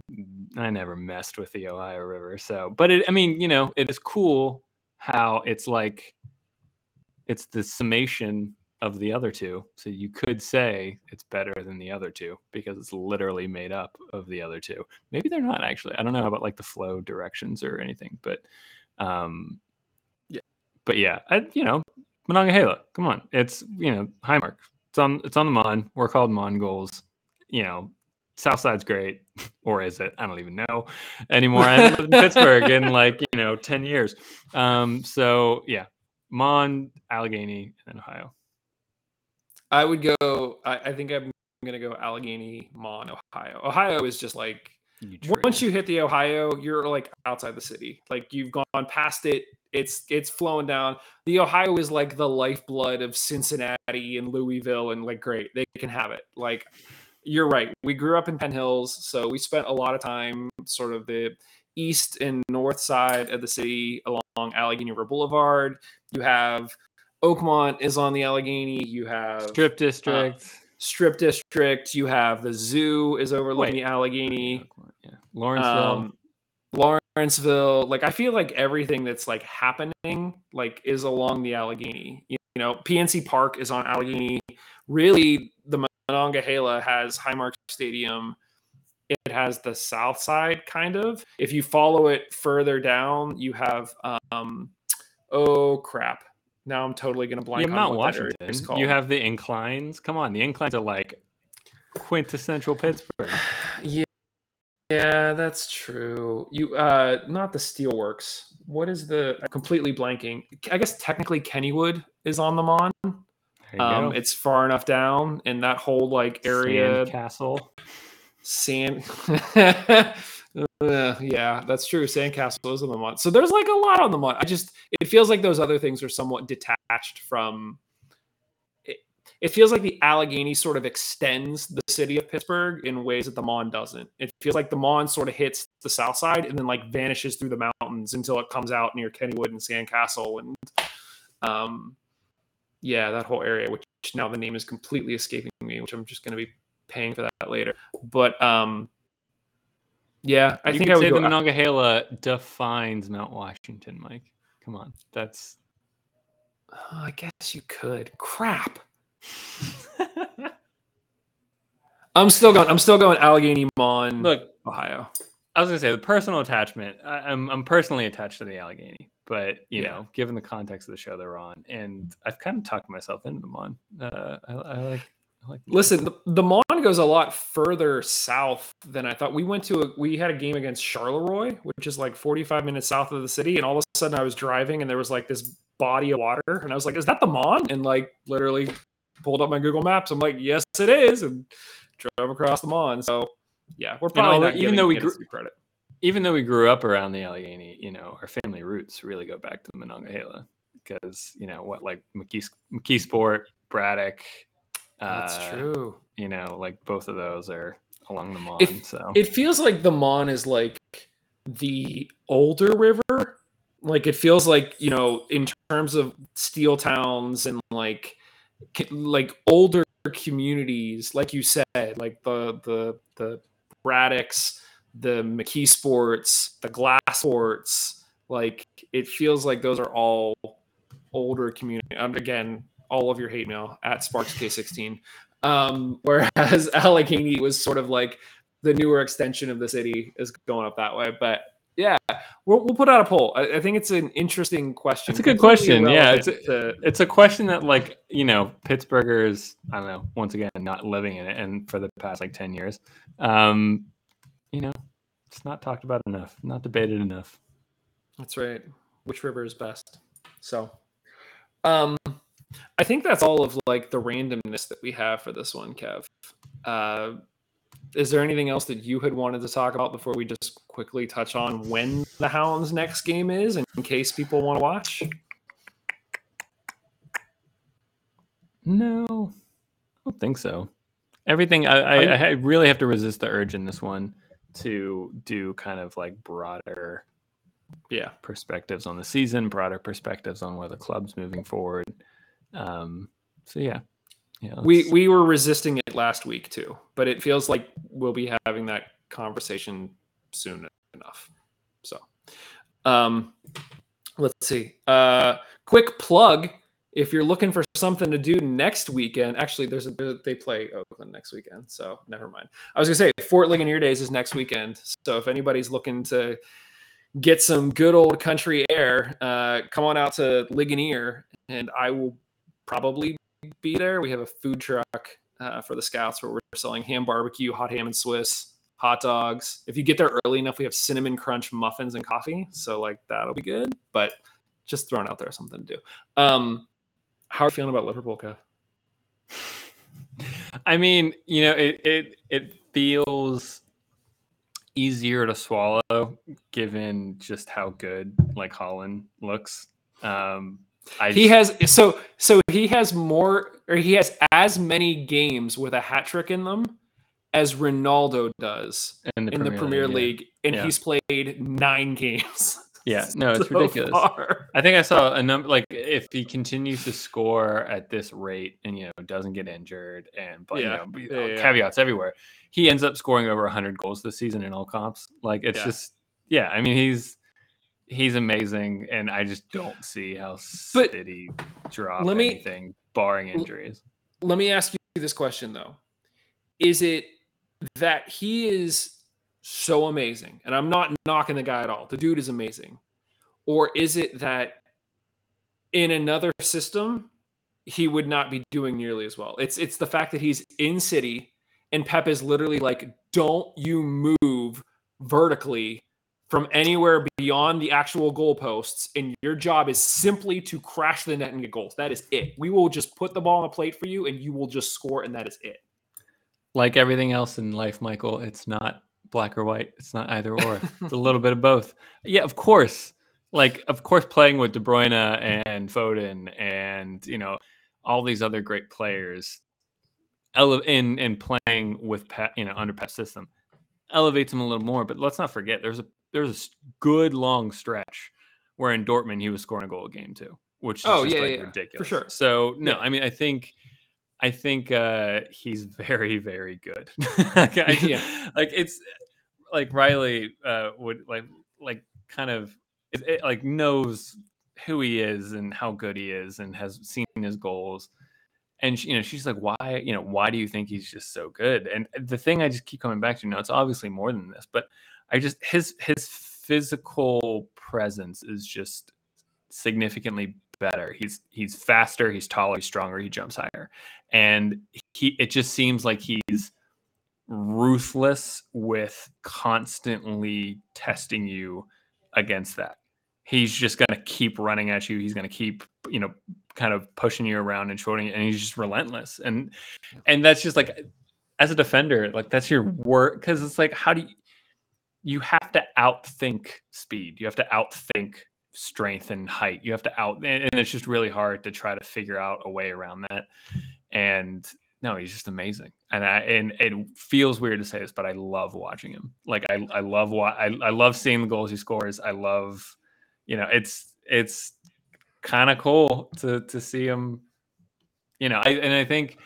B: I never messed with the Ohio River. So, but it, I mean, you know, it is cool how it's like, it's the summation of the other two. So you could say it's better than the other two because it's literally made up of the other two. Maybe they're not actually. I don't know about like the flow directions or anything, but um yeah. But yeah, I, you know, Monongahela. Come on. It's, you know, Highmark. It's on it's on the Mon. We're called Mongols. You know, Southside's great, or is it? I don't even know anymore. I haven't lived in Pittsburgh in like you know ten years. Um, so yeah, Mon, Allegheny, and Ohio.
A: I would go. I, I think I'm gonna go Allegheny, Mon, Ohio. Ohio is just like
B: You
A: once you hit the Ohio, you're like outside the city. Like you've gone past it. It's it's flowing down. The Ohio is like the lifeblood of Cincinnati and Louisville, and like great, they can have it. Like you're right. We grew up in Penn Hills, so we spent a lot of time sort of the east and north side of the city along Allegheny River Boulevard. You have Oakmont is on the Allegheny. You have
B: Strip district.
A: Strip District. You have the zoo is overlooking
B: Wait.
A: the Allegheny.
B: yeah. Lawrenceville.
A: Um, Lawrenceville. Like I feel like everything that's like happening like is along the Allegheny. You, you know, PNC Park is on Allegheny. Really, the Monongahela has Highmark Stadium. It has the south side kind of. If you follow it further down, you have um oh crap. Now I'm totally gonna blank
B: yeah,
A: on
B: Mount
A: what that area
B: Washington. You have the inclines. Come on, the inclines are like quintessential Pittsburgh.
A: Yeah, yeah, that's true. You uh not the Steelworks. What is the I'm completely blanking. I guess technically Kennywood is on the Mon. Um it's far enough down and that whole like area
B: Castle.
A: sand Uh, yeah, that's true. Sandcastle is on the Mon. So there's like a lot on the Mon. I just it feels like those other things are somewhat detached from it, it feels like the Allegheny sort of extends the city of Pittsburgh in ways that the Mon doesn't. It feels like the Mon sort of hits the south side and then like vanishes through the mountains until it comes out near Kennywood and Sandcastle and um yeah, that whole area, which now the name is completely escaping me, which I'm just gonna be paying for that later. But um yeah, I
B: you
A: think I would
B: say
A: go
B: the Monongahela defines Mount Washington, Mike. Come on, that's.
A: Oh, I guess you could. Crap. I'm still going. I'm still going Allegheny Mon,
B: Look,
A: Ohio.
B: I was gonna say the personal attachment. I, I'm I'm personally attached to the Allegheny, but you
A: Yeah.
B: know, given the context of the show they're on, and I've kind of talked myself into the Mon. Uh, I, I like. I like.
A: Listen, the, the Mon goes a lot further south than I thought. We went to a we had a game against Charleroi, which is like 45 minutes south of the city, and all of a sudden I was driving and there was like this body of water, and I was like, "Is that the Mon?" And like literally pulled up my Google Maps. I'm like, "Yes, it is," and drove across the Mon. So yeah, we're probably
B: all
A: not
B: even though we grew-
A: credit.
B: even though we grew up around the Allegheny, you know, our family roots really go back to the Monongahela because you know what, like McKee, McKeesport, Braddock.
A: That's
B: uh,
A: true.
B: You know, like both of those are along the Mon.
A: If-
B: so
A: It feels like the Mon is like the older river. Like it feels like you know, in terms of steel towns and like like older communities, like you said, like the the the Braddocks, the McKeesports, the Glass Sports. Like it feels like those are all older community. Um, again, all of your hate mail at Sparks K16. Um, whereas Allegheny was sort of like the newer extension of the city is going up that way. But yeah, we'll, we'll put out a poll. I, I think it's an interesting question.
B: It's a good question. Yeah, it's
A: irrelevant to-
B: it's a question that like you know Pittsburghers. I don't know. Once again, not living in it, and for the past like ten years, um, you know, it's not talked about enough, not debated enough.
A: That's right. Which river is best? So, um, I think that's all of like the randomness that we have for this one, Kev. Uh, is there anything else that you had wanted to talk about before we just quickly touch on when the Hounds' next game is, in case people want to watch?
B: No, I don't think so. Everything I, I, I really have to resist the urge in this one to do kind of like broader
A: Yeah.
B: perspectives on the season, broader perspectives on where the club's moving forward. Um, so yeah, yeah.
A: We we were resisting it last week too, but it feels like we'll be having that conversation soon enough. So, um, let's see. Uh, quick plug: if you're looking for something to do next weekend, actually, there's a they play Oakland next weekend, so never mind. I was gonna say Fort Ligonier Days is next weekend, so if anybody's looking to get some good old country air, uh, come on out to Ligonier, and I will probably be there. We have a food truck uh, for the scouts where we're selling ham barbecue, hot ham and Swiss, hot dogs. If you get there early enough, we have cinnamon crunch muffins and coffee. So like that'll be good. But just throwing out there something to do. Um, how are you feeling about Liverpool, Kev?
B: I mean, you know, it it it feels easier to swallow given just how good like Haaland looks. Um, I
A: He has so so he has more or he has as many games with a hat trick in them as Ronaldo does
B: in the
A: in the Premier
B: yeah.
A: League, and
B: Yeah.
A: he's played nine games.
B: Yeah, no, it's
A: so
B: ridiculous.
A: far.
B: I think I saw a number like if he continues to score at this rate and you know doesn't get injured and but
A: Yeah,
B: you know
A: yeah.
B: caveats everywhere, he ends up scoring over 100 goals this season in all comps. Like it's
A: Yeah.
B: just yeah, I mean he's he's amazing and I just don't see how
A: But
B: City drop
A: let me-
B: anything barring injuries.
A: Let me ask you this question though. Is it that he is so amazing? And I'm not knocking the guy at all. The dude is amazing. Or is it that in another system he would not be doing nearly as well? It's it's the fact that he's in city and Pep is literally like don't you move vertically from anywhere beyond the actual goalposts, and your job is simply to crash the net and get goals. That is it. We will just put the ball on the plate for you, and you will just score, and that is it.
B: Like everything else in life, Michael, it's not black or white. It's not either or. it's a little bit of both. Yeah, of course. Like, of course, playing with De Bruyne and Foden and you know all these other great players, ele- in in playing with Pep, you know under Pep's system, elevates him a little more. But let's not forget, there's a there's a good long stretch where in Dortmund he was scoring a goal a game too, which is
A: Oh,
B: just
A: yeah,
B: like
A: yeah, yeah, for
B: ridiculous.
A: sure.
B: So no,
A: Yeah.
B: I mean, I think. I think uh, he's very, very good. Like, I
A: Yeah.
B: like it's like Riley uh, would like like kind of it, it, like knows who he is and how good he is and has seen his goals. And she, you know, she's like, why, you know, why do you think he's just so good? And the thing I just keep coming back to, now it's obviously more than this, but I just his his physical presence is just significantly better. He's he's faster, he's taller, he's stronger, he jumps higher. And he it just seems like he's ruthless with constantly testing you against that. He's just going to keep running at you. He's going to keep, you know, kind of pushing you around and shorting, and he's just relentless. And and that's just like, as a defender, like that's your work because it's like, how do you? You have to outthink speed. You have to outthink strength and height. You have to out, and it's just really hard to try to figure out a way around that. And no, he's just amazing. And I and it feels weird to say this, but I love watching him. Like I I love what I I love seeing the goals he scores. I love, you know, it's it's kind of cool to to see him. You know, I, and I think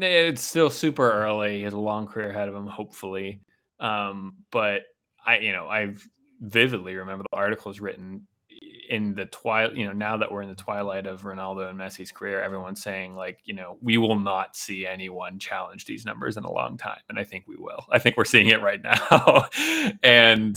B: eh, it's still super early. He has a long career ahead of him, hopefully. Um, but I, you know, I vividly remember the articles written in the twilight, you know, now that we're in the twilight of Ronaldo and Messi's career, everyone's saying like, you know, we will not see anyone challenge these numbers in a long time, and I think we will. I think we're seeing it right now, and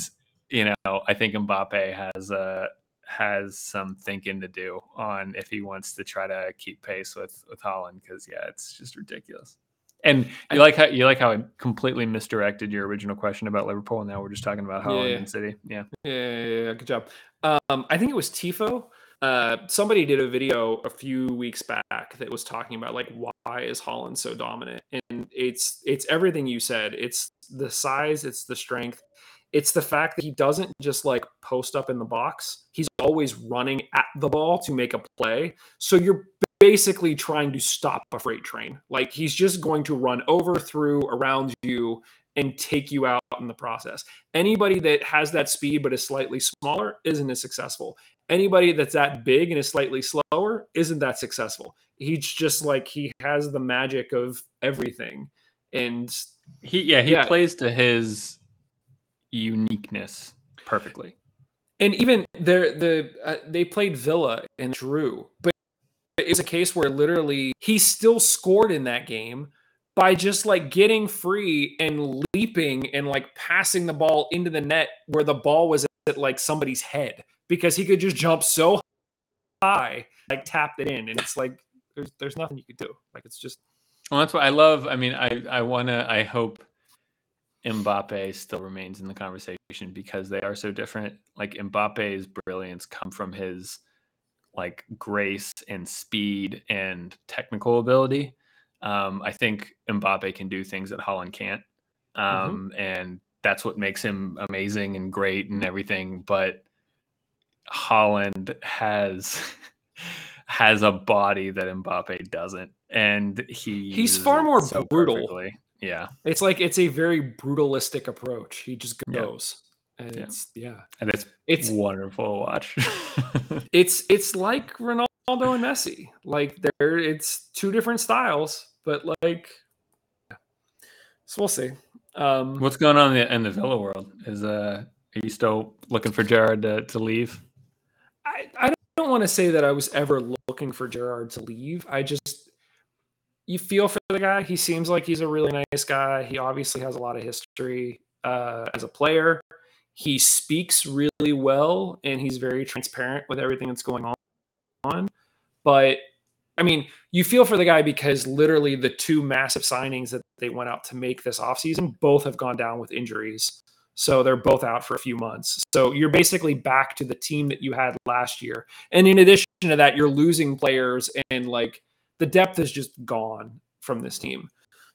B: you know, I think Mbappe has uh has some thinking to do on if he wants to try to keep pace with with Haaland because yeah, it's just ridiculous. And you like how you like how I completely misdirected your original question about Liverpool, and now we're just talking about Haaland
A: Yeah.
B: and City. Yeah.
A: Yeah, yeah, yeah, good job. Um, I think it was Tifo. Uh, somebody did a video a few weeks back that was talking about like why is Haaland so dominant, and it's it's everything you said. It's the size, it's the strength, it's the fact that he doesn't just like post up in the box. He's always running at the ball to make a play. So you're basically trying to stop a freight train. Like he's just going to run over, through, around you, and take you out in the process. Anybody that has that speed but is slightly smaller isn't as successful. Anybody that's that big and is slightly slower isn't that successful. He's just like he has the magic of everything. And
B: he yeah, he
A: Yeah.
B: plays to his uniqueness perfectly.
A: and even there the uh, they played Villa and Drew, but it's a case where literally he still scored in that game by just like getting free and leaping and like passing the ball into the net where the ball was at like somebody's head because he could just jump so high like tapped it in and it's like there's there's nothing you could do like it's just
B: Well, that's what I love. I mean, I I want to. I hope Mbappe still remains in the conversation because they are so different. Like Mbappe's brilliance come from his like grace and speed and technical ability. Um, I think Mbappe can do things that Haaland can't, um, and that's what makes him amazing and great and everything. But Haaland has has a body that Mbappe doesn't, and he
A: He's far more
B: so
A: brutal.
B: perfectly. Yeah,
A: it's like it's a very brutalistic approach he just
B: Yeah.
A: And
B: Yeah.
A: it's yeah
B: and it's
A: it's
B: wonderful to watch.
A: it's it's like Ronaldo and Messi. Like they're it's two different styles, but like yeah. so we'll see. Um
B: What's going on in the, in the Villa world? Is uh, are you still looking for Gerrard to, to leave?
A: I, I don't want to say that I was ever looking for Gerrard to leave. I just you feel for the guy. He seems like he's a really nice guy. He obviously has a lot of history uh, as a player. He speaks really well, and he's very transparent with everything that's going on. But I mean, you feel for the guy because literally the two massive signings that they went out to make this offseason both have gone down with injuries. So they're both out for a few months. So you're basically back to the team that you had last year. And in addition to that, you're losing players and like the depth is just gone from this team.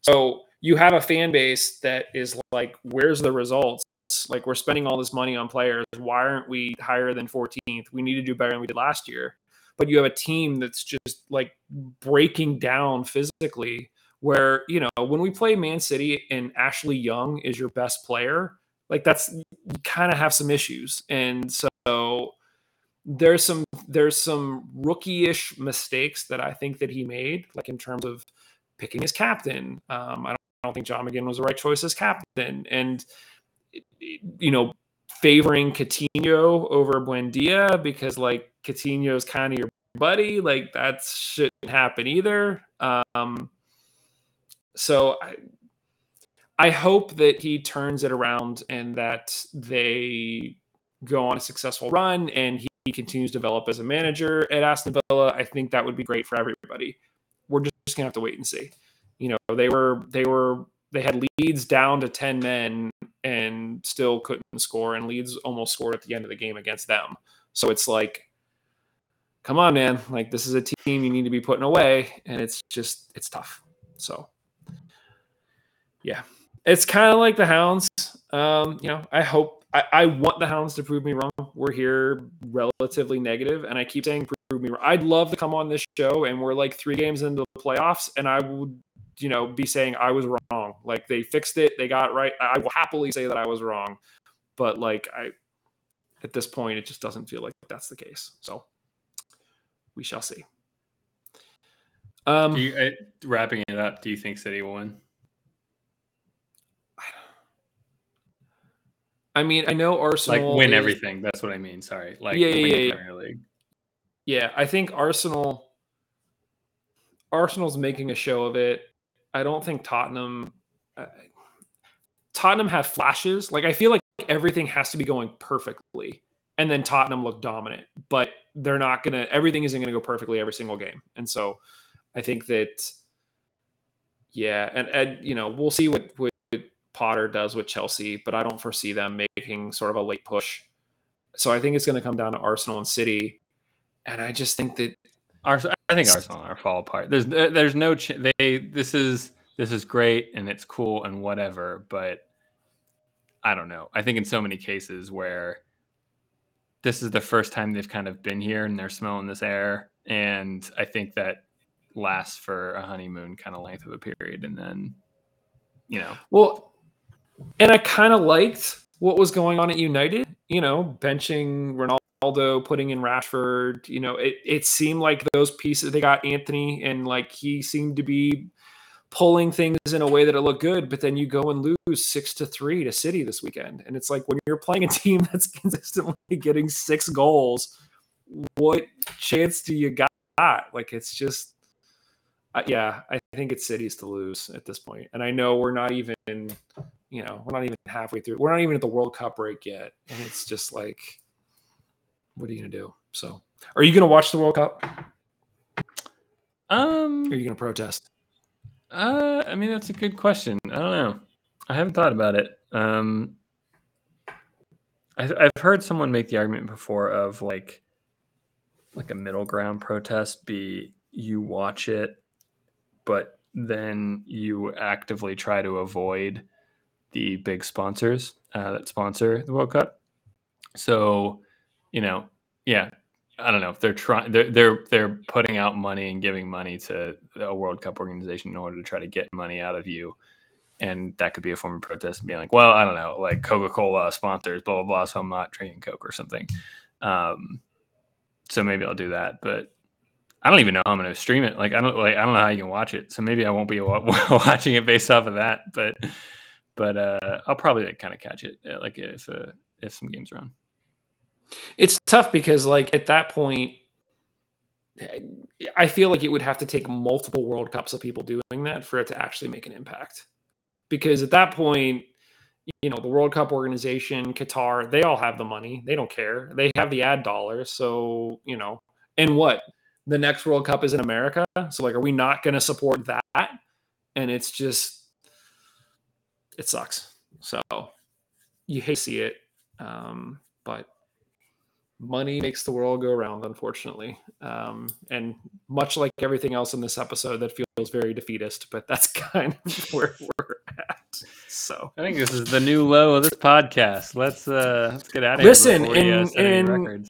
A: So you have a fan base that is like, where's the results? Like we're spending all this money on players. Why aren't we higher than 14th? We need to do better than we did last year. But you have a team that's just like breaking down physically. Where you know when we play Man City and Ashley Young is your best player, like that's you kind of have some issues and so there's some there's some rookie-ish mistakes that i think that he made like in terms of picking his captain um, I, don't, I don't think john mcginn was the right choice as captain and you know favoring Coutinho over Buendia because like Coutinho's kind of your buddy like that shouldn't happen either um so I, I hope that he turns it around and that they go on a successful run and he, he continues to develop as a manager at Aston Villa. I think that would be great for everybody. We're just gonna have to wait and see. You know, they were they were they had Leeds down to 10 men and still couldn't score and Leeds almost scored at the end of the game against them. So it's like come on man, like this is a team you need to be putting away and it's just it's tough. So yeah, it's kind of like the Hounds. Um, you know, I hope I, I want the Hounds to prove me wrong. We're here relatively negative, and I keep saying prove me wrong. I'd love to come on this show, and we're like three games into the playoffs, and I would, you know, be saying I was wrong. Like they fixed it, they got right. I will happily say that I was wrong, but like I, at this point, it just doesn't feel like that's the case. So we shall see. Um,
B: Do you, uh, wrapping it up, do you think City will win?
A: I mean, I know Arsenal Like
B: win
A: is-
B: everything. That's what I mean. Sorry. Like
A: yeah, yeah, yeah.
B: Premier League.
A: Yeah, I think Arsenal Arsenal's making a show of it. I don't think Tottenham uh, Tottenham have flashes. Like I feel like everything has to be going perfectly and then Tottenham look dominant, but they're not to everything isn't to go perfectly every single game. And so I think that yeah, and and you know, we'll see what what Potter does with Chelsea, but I don't foresee them making sort of a late push. So I think it's going to come down to Arsenal and City and I just think that
B: I think Arsenal are fall apart. There's there's no ch- they this is this is great and it's cool and whatever, but I don't know. I think in so many cases where this is the first time they've kind of been here and they're smelling this air, and I think that lasts for a honeymoon kind of length of a period, and then you know,
A: Well, and I kind of liked what was going on at United. You know, benching Ronaldo, putting in Rashford. You know, it it seemed like those pieces they got Antony, and like he seemed to be pulling things in a way that it looked good. But then you go and lose six to three to City this weekend, and it's like when you're playing a team that's consistently getting six goals, what chance do you got? Like it's just uh, yeah, I think it's cities to lose at this point. And I know we're not even, you know, we're not even halfway through. We're not even at the World Cup break yet. And it's just like, what are you going to do? So, are you going to watch the World Cup?
B: um,
A: Or are you going to protest?
B: Uh, I mean, that's a good question. I don't know. I haven't thought about it. Um, I, I've heard someone make the argument before of like, like a middle ground protest be you watch it, but then you actively try to avoid the big sponsors uh, that sponsor the World Cup. So, you know, yeah, I don't know if they're trying they're they're they're putting out money and giving money to a World Cup organization in order to try to get money out of you. And that could be a form of protest and being like, well, I don't know, like Coca-Cola sponsors, blah blah blah, so I'm not drinking Coke or something. Um, so maybe I'll do that, but I don't even know how I'm going to stream it. Like I don't like I don't know how you can watch it, so maybe I won't be wa- watching it based off of that. But but uh, I'll probably like, kind of catch it uh, like if uh, if some games are on.
A: It's tough because, like, at that point, I feel like it would have to take multiple World Cups of people doing that for it to actually make an impact. Because at that point, you know, the World Cup organization, Qatar, they all have the money. They don't care. They have the ad dollars. So, you know, and what? The next World Cup is in America. So, like, are we not going to support that? And it's just, it sucks. So, you hate to see it. Um, but money makes the world go around, unfortunately. Um, and much like everything else in this episode, that feels very defeatist, but that's kind of where we're at. So
B: I think this is the new low of this podcast. Let's uh let's get out of
A: Listen,
B: here. Listen, we, uh,
A: and- and-
B: records.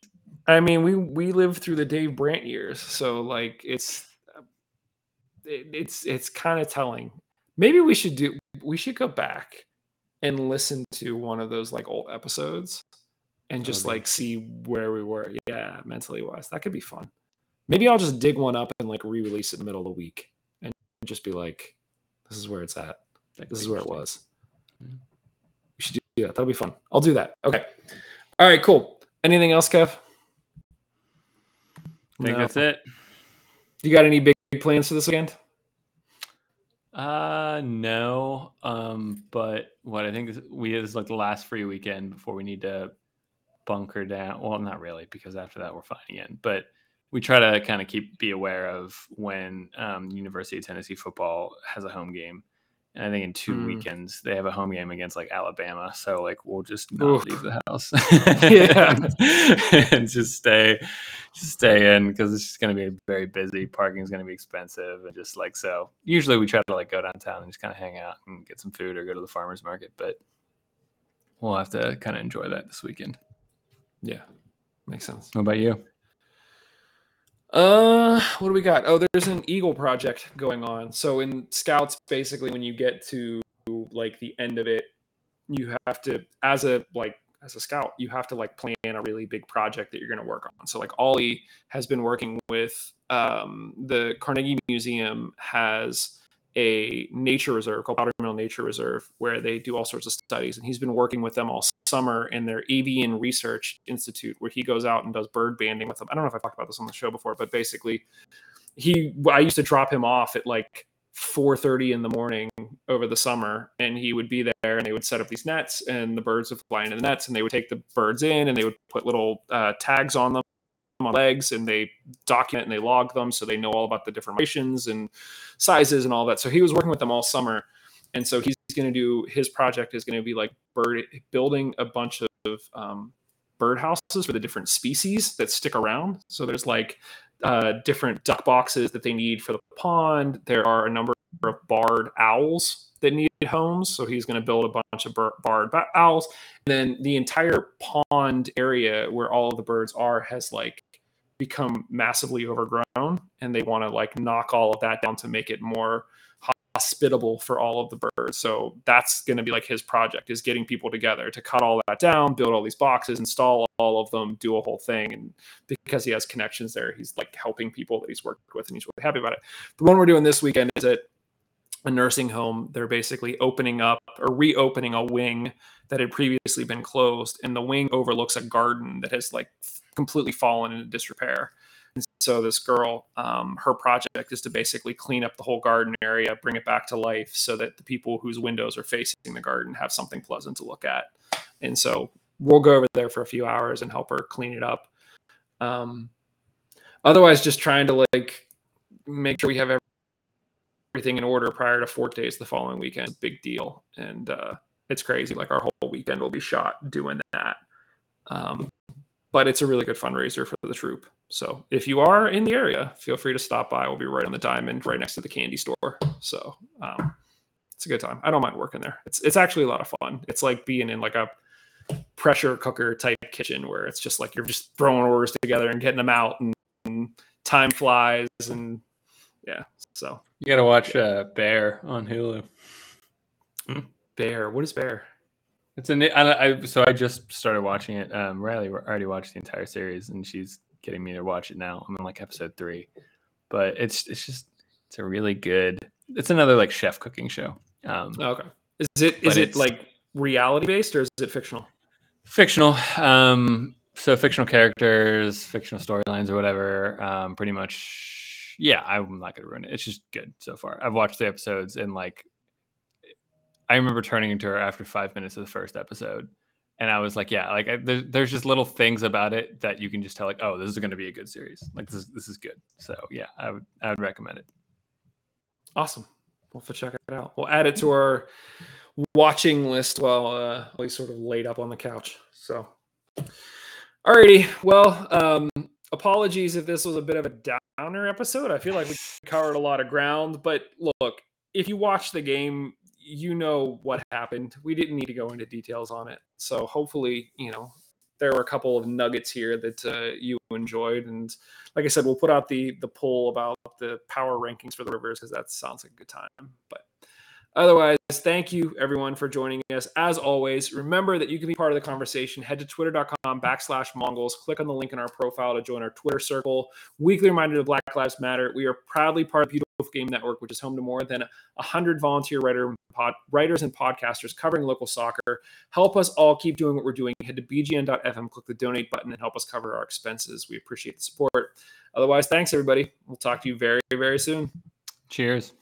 A: I mean, we we lived through the Dave Brandt years, so like it's it, it's it's kind of telling. Maybe we should do we should go back and listen to one of those like old episodes and just
B: That'd
A: like see where we were. Yeah, mentally wise, that could be fun. Maybe I'll just dig one up and like re-release it in the middle of the week and just be like, "This is where it's at.
B: That could
A: This is where it was."
B: Mm.
A: We should do that. That'll be fun. I'll do that. Okay. All right. Cool. Anything else, Kev?
B: I think
A: No.
B: that's it.
A: You got any big plans for this weekend?
B: Uh no. Um, but what I think is we is like the last free weekend before we need to bunker down. Well, not really, because after that we're fine again. But we try to kind of keep be aware of when um, University of Tennessee football has a home game. And I think in two
A: Mm.
B: weekends they have a home game against like Alabama. So like we'll just not
A: Oof.
B: leave the house.
A: Yeah.
B: and just stay just stay in because it's just going to be very busy. Parking is going to be expensive, and just like so. Usually we try to like go downtown and just kind of hang out and get some food or go to the farmers market, but we'll have to kind of enjoy that this weekend.
A: Yeah, makes sense.
B: What about you?
A: Uh, what do we got? Oh, there's an Eagle project going on. So in Scouts, basically, when you get to like the end of it, you have to, as a like as a scout, you have to like plan a really big project that you're going to work on. So like Ollie has been working with um, the Carnegie Museum has a nature reserve called Powdermill Nature Reserve where they do all sorts of studies, and he's been working with them all summer in their avian research institute where he goes out and does bird banding with them. I don't know if I talked about this on the show before, but basically he I used to drop him off at like 4:30 in the morning over the summer and he would be there and they would set up these nets and the birds would fly into the nets and they would take the birds in and they would put little uh, tags on them on legs and they document and they log them so they know all about the different rations and sizes and all that. So he was working with them all summer. And so he's going to do his project is going to be like bird building a bunch of um, bird houses for the different species that stick around. So there's like uh, different duck boxes that they need for the pond. There are a number of barred owls that need homes. So he's going to build a bunch of barred owls. And then the entire pond area where all of the birds are has like become massively overgrown and they want to like knock all of that down to make it more hospitable for all of the birds. So that's going to be like his project is getting people together to cut all that down, build all these boxes, install all of them, do a whole thing. And because he has connections there, he's like helping people that he's worked with and he's really happy about it. The one we're doing this weekend is at a nursing home. They're basically opening up or reopening a wing that had previously been closed and the wing overlooks a garden that has like completely fallen into disrepair and so this girl, um, her project is to basically clean up the whole garden area, bring it back to life, so that the people whose windows are facing the garden have something pleasant to look at. And so we'll go over there for a few hours and help her clean it up. Um, otherwise, just trying to like make sure we have everything in order prior to Fort Days the following weekend. Big deal, and uh, it's crazy. Like our whole weekend will be shot doing that. Um, but it's a really good fundraiser for the troop. So if you are in the area, feel free to stop by. We'll be right on the diamond, right next to the candy store. So um, it's a good time. I don't mind working there. It's it's actually a lot of fun. It's like being in like a pressure cooker type kitchen where it's just like you're just throwing orders together and getting them out, and, and time flies, and yeah. So
B: you got to watch uh, Bear on Hulu.
A: Bear, what is Bear?
B: It's a I, I so I just started watching it. Um, Riley already watched the entire series, and she's getting me to watch it now. I'm in like episode three, but it's it's just it's a really good. It's another like chef cooking show. Um,
A: okay, is it is it like reality based or is it fictional?
B: Fictional. Um, so fictional characters, fictional storylines, or whatever. Um, pretty much. Yeah, I'm not gonna ruin it. It's just good so far. I've watched the episodes and like I remember turning into her after five minutes of the first episode, and I was like, yeah, like I, there, there's just little things about it that you can just tell, like, oh, this is going to be a good series. Like this is this is good. So yeah, I would I would recommend it.
A: Awesome. We'll have to check it out. We'll add it to our watching list while uh, we sort of laid up on the couch. So, alrighty. Well, um, apologies if this was a bit of a downer episode. I feel like we covered a lot of ground, but look, if you watch the game, you know what happened. We didn't need to go into details on it. So hopefully, you know, there were a couple of nuggets here that uh, you enjoyed. And like I said, we'll put out the the poll about the power rankings for the rivers because that sounds like a good time. But Otherwise, thank you everyone for joining us. As always, remember that you can be part of the conversation. Head to twitter.com backslash Mongols. Click on the link in our profile to join our Twitter circle. Weekly reminder of Black Lives Matter. We are proudly part of Beautiful Game Network, which is home to more than 100 volunteer writer, pod, writers and podcasters covering local soccer. Help us all keep doing what we're doing. Head to bgn.fm, click the donate button, and help us cover our expenses. We appreciate the support. Otherwise, thanks everybody. We'll talk to you very, very soon.
B: Cheers.